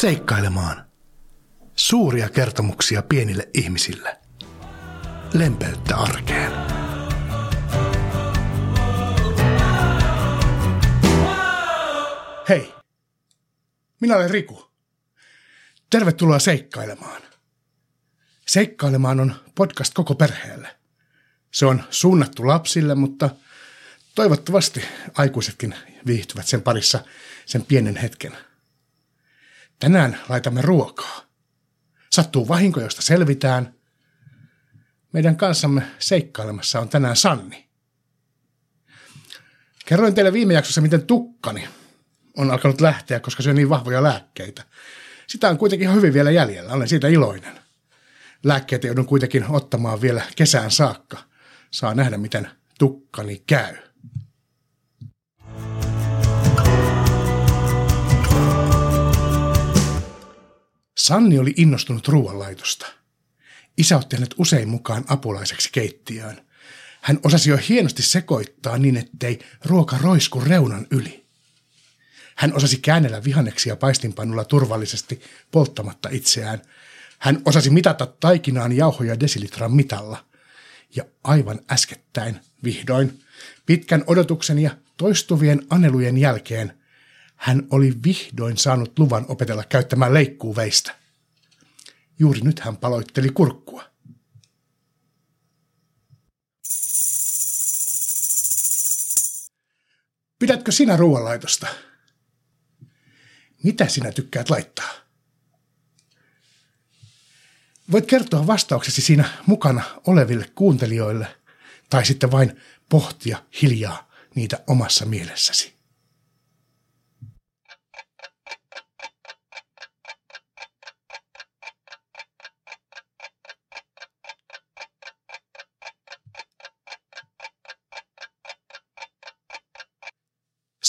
Seikkailemaan. Suuria kertomuksia pienille ihmisille. Lempeyttä arkeen. Hei, minä olen Riku. Tervetuloa seikkailemaan. Seikkailemaan on podcast koko perheelle. Se on suunnattu lapsille, mutta toivottavasti aikuisetkin viihtyvät sen parissa sen pienen hetken. Tänään laitamme ruokaa. Sattuu vahinko, josta selvitään. Meidän kanssamme seikkailemassa on tänään Sanni. Kerroin teille viime jaksossa, miten tukkani on alkanut lähteä, koska se on niin vahvoja lääkkeitä. Sitä on kuitenkin ihan hyvin vielä jäljellä, olen siitä iloinen. Lääkkeitä joudun kuitenkin ottamaan vielä kesään saakka. Saa nähdä, miten tukkani käy. Sanni oli innostunut ruoanlaitosta. Isä otti hänet usein mukaan apulaiseksi keittiöön. Hän osasi jo hienosti sekoittaa niin, ettei ruoka roisku reunan yli. Hän osasi käännellä vihanneksia paistinpannulla turvallisesti polttamatta itseään. Hän osasi mitata taikinaan jauhoja desilitran mitalla. Ja aivan äskettäin, vihdoin, pitkän odotuksen ja toistuvien anelujen jälkeen, hän oli vihdoin saanut luvan opetella käyttämään leikkuuveistä. Juuri nyt hän paloitteli kurkkua. Pidätkö sinä ruoanlaitosta? Mitä sinä tykkäät laittaa? Voit kertoa vastauksesi siinä mukana oleville kuuntelijoille tai sitten vain pohtia hiljaa niitä omassa mielessäsi.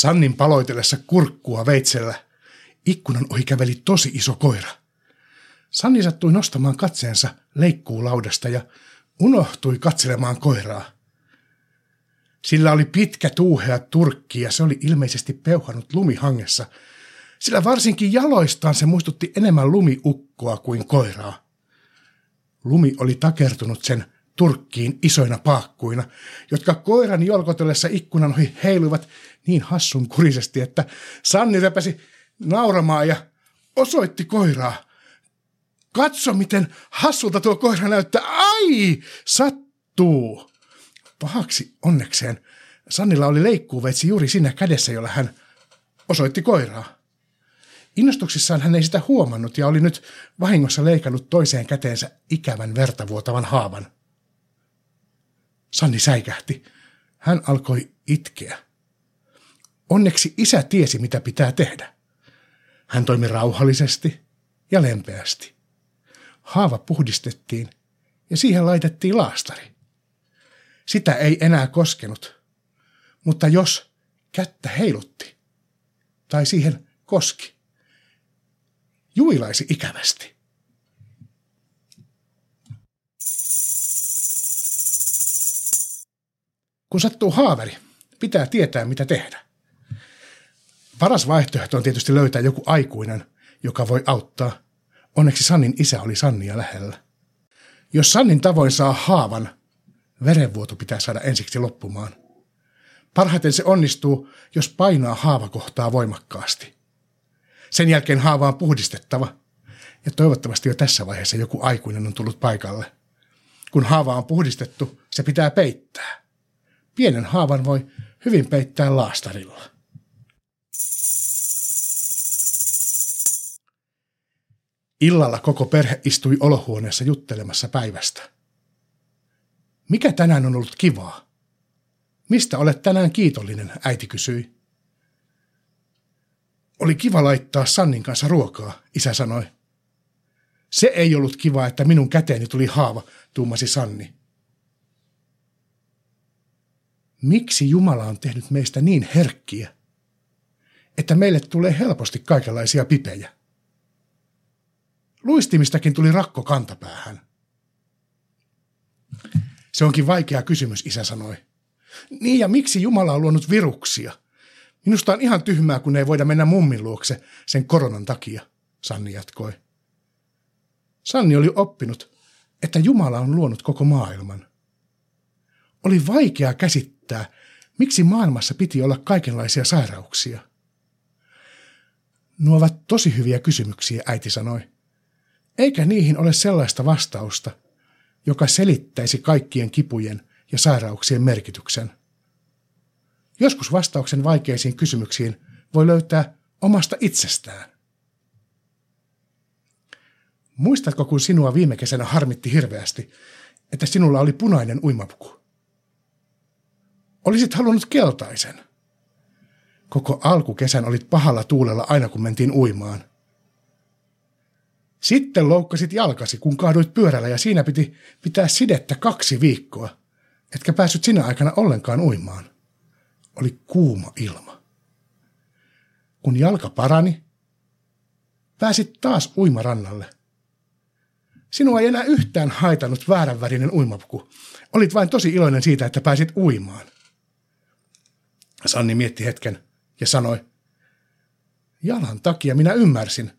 Sannin paloitellessa kurkkua veitsellä ikkunan ohi käveli tosi iso koira. Sanni sattui nostamaan katseensa leikkuulaudasta ja unohtui katselemaan koiraa. Sillä oli pitkä tuuhea turkki ja se oli ilmeisesti peuhannut lumihangessa, sillä varsinkin jaloistaan se muistutti enemmän lumiukkoa kuin koiraa. Lumi oli takertunut sen turkkiin isoina paakkuina, jotka koiran jolkotellessa ikkunan ohi heiluivat niin hassun kurisesti, että Sanni repäsi nauramaan ja osoitti koiraa. Katso, miten hassulta tuo koira näyttää. Ai, sattuu. Pahaksi onnekseen Sannilla oli leikkuuveitsi juuri siinä kädessä, jolla hän osoitti koiraa. Innostuksissaan hän ei sitä huomannut ja oli nyt vahingossa leikannut toiseen käteensä ikävän vertavuotavan haavan. Sanni säikähti. Hän alkoi itkeä. Onneksi isä tiesi, mitä pitää tehdä. Hän toimi rauhallisesti ja lempeästi. Haava puhdistettiin ja siihen laitettiin laastari. Sitä ei enää koskenut, mutta jos kättä heilutti tai siihen koski, juilaisi ikävästi. Kun sattuu haaveri, pitää tietää, mitä tehdä. Paras vaihtoehto on tietysti löytää joku aikuinen, joka voi auttaa. Onneksi Sannin isä oli Sannia lähellä. Jos Sannin tavoin saa haavan, verenvuoto pitää saada ensiksi loppumaan. Parhaiten se onnistuu, jos painaa haavakohtaa voimakkaasti. Sen jälkeen haava on puhdistettava, ja toivottavasti jo tässä vaiheessa joku aikuinen on tullut paikalle. Kun haava on puhdistettu, se pitää peittää. Pienen haavan voi hyvin peittää laastarilla. Illalla koko perhe istui olohuoneessa juttelemassa päivästä. Mikä tänään on ollut kivaa? Mistä olet tänään kiitollinen, äiti kysyi. Oli kiva laittaa Sannin kanssa ruokaa, isä sanoi. Se ei ollut kiva, että minun käteeni tuli haava, tuumasi Sanni. Miksi Jumala on tehnyt meistä niin herkkiä, että meille tulee helposti kaikenlaisia pipejä? Luistimistakin tuli rakko kantapäähän. Se onkin vaikea kysymys, isä sanoi. Niin ja miksi Jumala on luonut viruksia? Minusta on ihan tyhmää, kun ei voida mennä mummin luokse sen koronan takia. Sanni jatkoi. Sanni oli oppinut, että Jumala on luonut koko maailman. Oli vaikea käsittää, miksi maailmassa piti olla kaikenlaisia sairauksia. Nuo ovat tosi hyviä kysymyksiä, äiti sanoi. Eikä niihin ole sellaista vastausta, joka selittäisi kaikkien kipujen ja sairauksien merkityksen. Joskus vastauksen vaikeisiin kysymyksiin voi löytää omasta itsestään. Muistatko, kun sinua viime kesänä harmitti hirveästi, että sinulla oli punainen uimapuku? Olisit halunnut keltaisen. Koko alkukesän olit pahalla tuulella aina kun mentiin uimaan. Sitten loukkasit jalkasi, kun kaaduit pyörällä ja siinä piti pitää sidettä kaksi viikkoa, etkä päässyt sinä aikana ollenkaan uimaan. Oli kuuma ilma. Kun jalka parani, pääsit taas uimarannalle. Sinua ei enää yhtään haitannut vääränvärinen uimapuku. Olit vain tosi iloinen siitä, että pääsit uimaan. Sanni mietti hetken ja sanoi, jalan takia minä ymmärsin,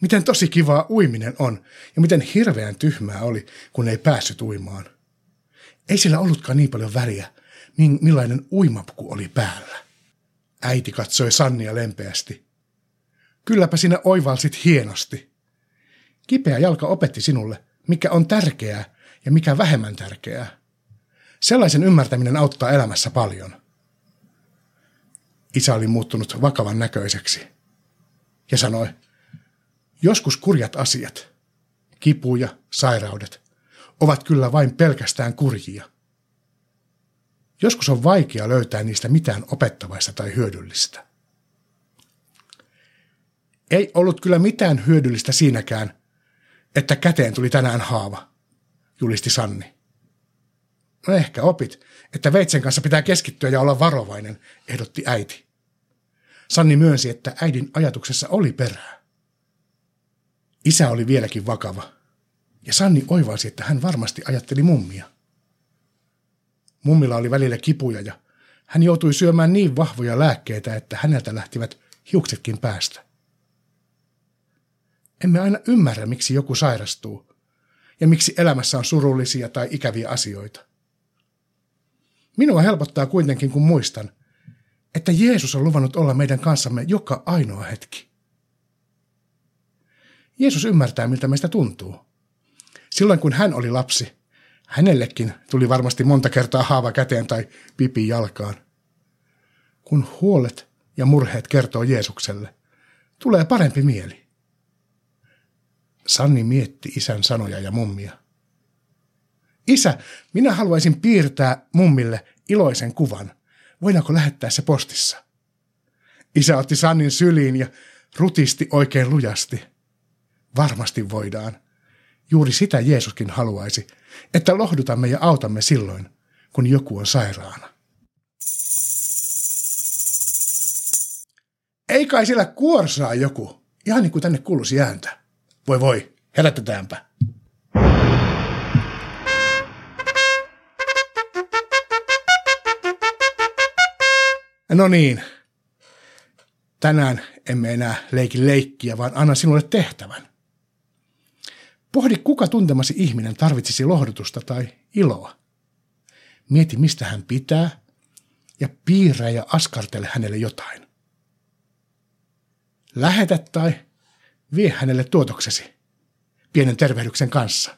miten tosi kivaa uiminen on ja miten hirveän tyhmää oli, kun ei päässyt uimaan. Ei sillä ollutkaan niin paljon väriä, millainen uimapuku oli päällä. Äiti katsoi Sannia lempeästi. Kylläpä sinä oivalsit hienosti. Kipeä jalka opetti sinulle, mikä on tärkeää ja mikä vähemmän tärkeää. Sellaisen ymmärtäminen auttaa elämässä paljon. Isä oli muuttunut vakavan näköiseksi ja sanoi, joskus kurjat asiat, kipu ja sairaudet, ovat kyllä vain pelkästään kurjia. Joskus on vaikea löytää niistä mitään opettavaista tai hyödyllistä. Ei ollut kyllä mitään hyödyllistä siinäkään, että käteen tuli tänään haava, julisti Sanni. No ehkä opit, että veitsen kanssa pitää keskittyä ja olla varovainen, ehdotti äiti. Sanni myönsi, että äidin ajatuksessa oli perää. Isä oli vieläkin vakava, ja Sanni oivasi, että hän varmasti ajatteli mummia. Mummilla oli välillä kipuja ja hän joutui syömään niin vahvoja lääkkeitä, että häneltä lähtivät hiuksetkin päästä. Emme aina ymmärrä, miksi joku sairastuu ja miksi elämässä on surullisia tai ikäviä asioita. Minua helpottaa kuitenkin, kun muistan, että Jeesus on luvannut olla meidän kanssamme joka ainoa hetki. Jeesus ymmärtää, miltä meistä tuntuu. Silloin kun hän oli lapsi, hänellekin tuli varmasti monta kertaa haava käteen tai pipi jalkaan. Kun huolet ja murheet kertoo Jeesukselle, tulee parempi mieli. Sanni mietti isän sanoja ja mummia. Isä, minä haluaisin piirtää mummille iloisen kuvan. Voidaanko lähettää se postissa? Isä otti Sannin syliin ja rutisti oikein lujasti. Varmasti voidaan. Juuri sitä Jeesuskin haluaisi, että lohdutamme ja autamme silloin, kun joku on sairaana. Ei kai siellä kuorsaa joku, ihan niin kuin tänne kuuluisi ääntä. Voi voi, herätetäänpä. No niin, tänään emme enää leiki leikkiä, vaan anna sinulle tehtävän. Pohdi, kuka tuntemasi ihminen tarvitsisi lohdutusta tai iloa. Mieti, mistä hän pitää, ja piirrä ja askartele hänelle jotain. Lähetä tai vie hänelle tuotoksesi pienen tervehdyksen kanssa.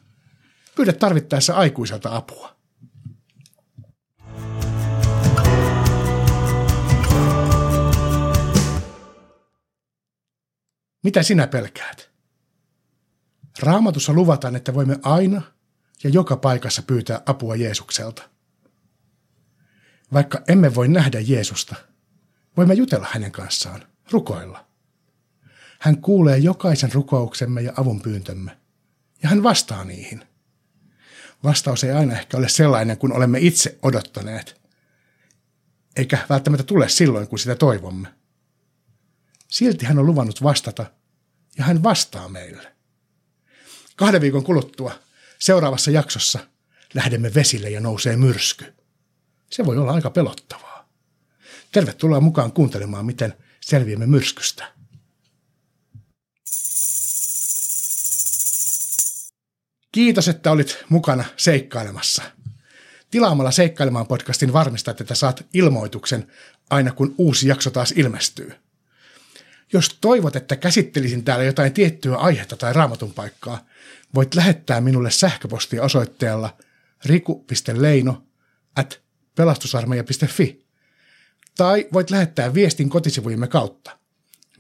Pyydä tarvittaessa aikuiselta apua. Mitä sinä pelkäät? Raamatussa luvataan, että voimme aina ja joka paikassa pyytää apua Jeesukselta. Vaikka emme voi nähdä Jeesusta, voimme jutella hänen kanssaan, rukoilla. Hän kuulee jokaisen rukouksemme ja avunpyyntömme, ja hän vastaa niihin. Vastaus ei aina ehkä ole sellainen kuin olemme itse odottaneet, eikä välttämättä tule silloin, kun sitä toivomme. Silti hän on luvannut vastata, ja hän vastaa meille. Kahden viikon kuluttua seuraavassa jaksossa lähdemme vesille ja nousee myrsky. Se voi olla aika pelottavaa. Tervetuloa mukaan kuuntelemaan, miten selviämme myrskystä. Kiitos, että olit mukana seikkailemassa. Tilaamalla Seikkailemaan podcastin varmistat, että saat ilmoituksen aina kun uusi jakso taas ilmestyy – jos toivot, että käsittelisin täällä jotain tiettyä aihetta tai raamatun paikkaa, voit lähettää minulle sähköpostia osoitteella riku.leino at pelastusarmeija.fi tai voit lähettää viestin kotisivujemme kautta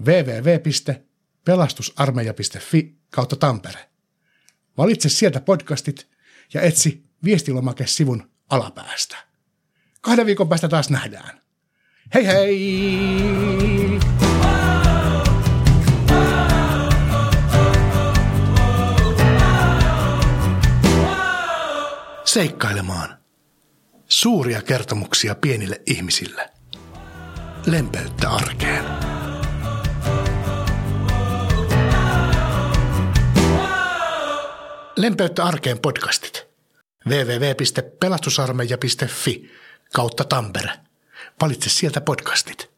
www.pelastusarmeija.fi kautta Tampere. Valitse sieltä podcastit ja etsi viestilomake sivun alapäästä. Kahden viikon päästä taas nähdään. Hei hei! Seikkailemaan. Suuria kertomuksia pienille ihmisille. Lempeyttä arkeen. Lempeyttä arkeen podcastit. www.pelastusarmeija.fi kautta Tampere. Valitse sieltä podcastit.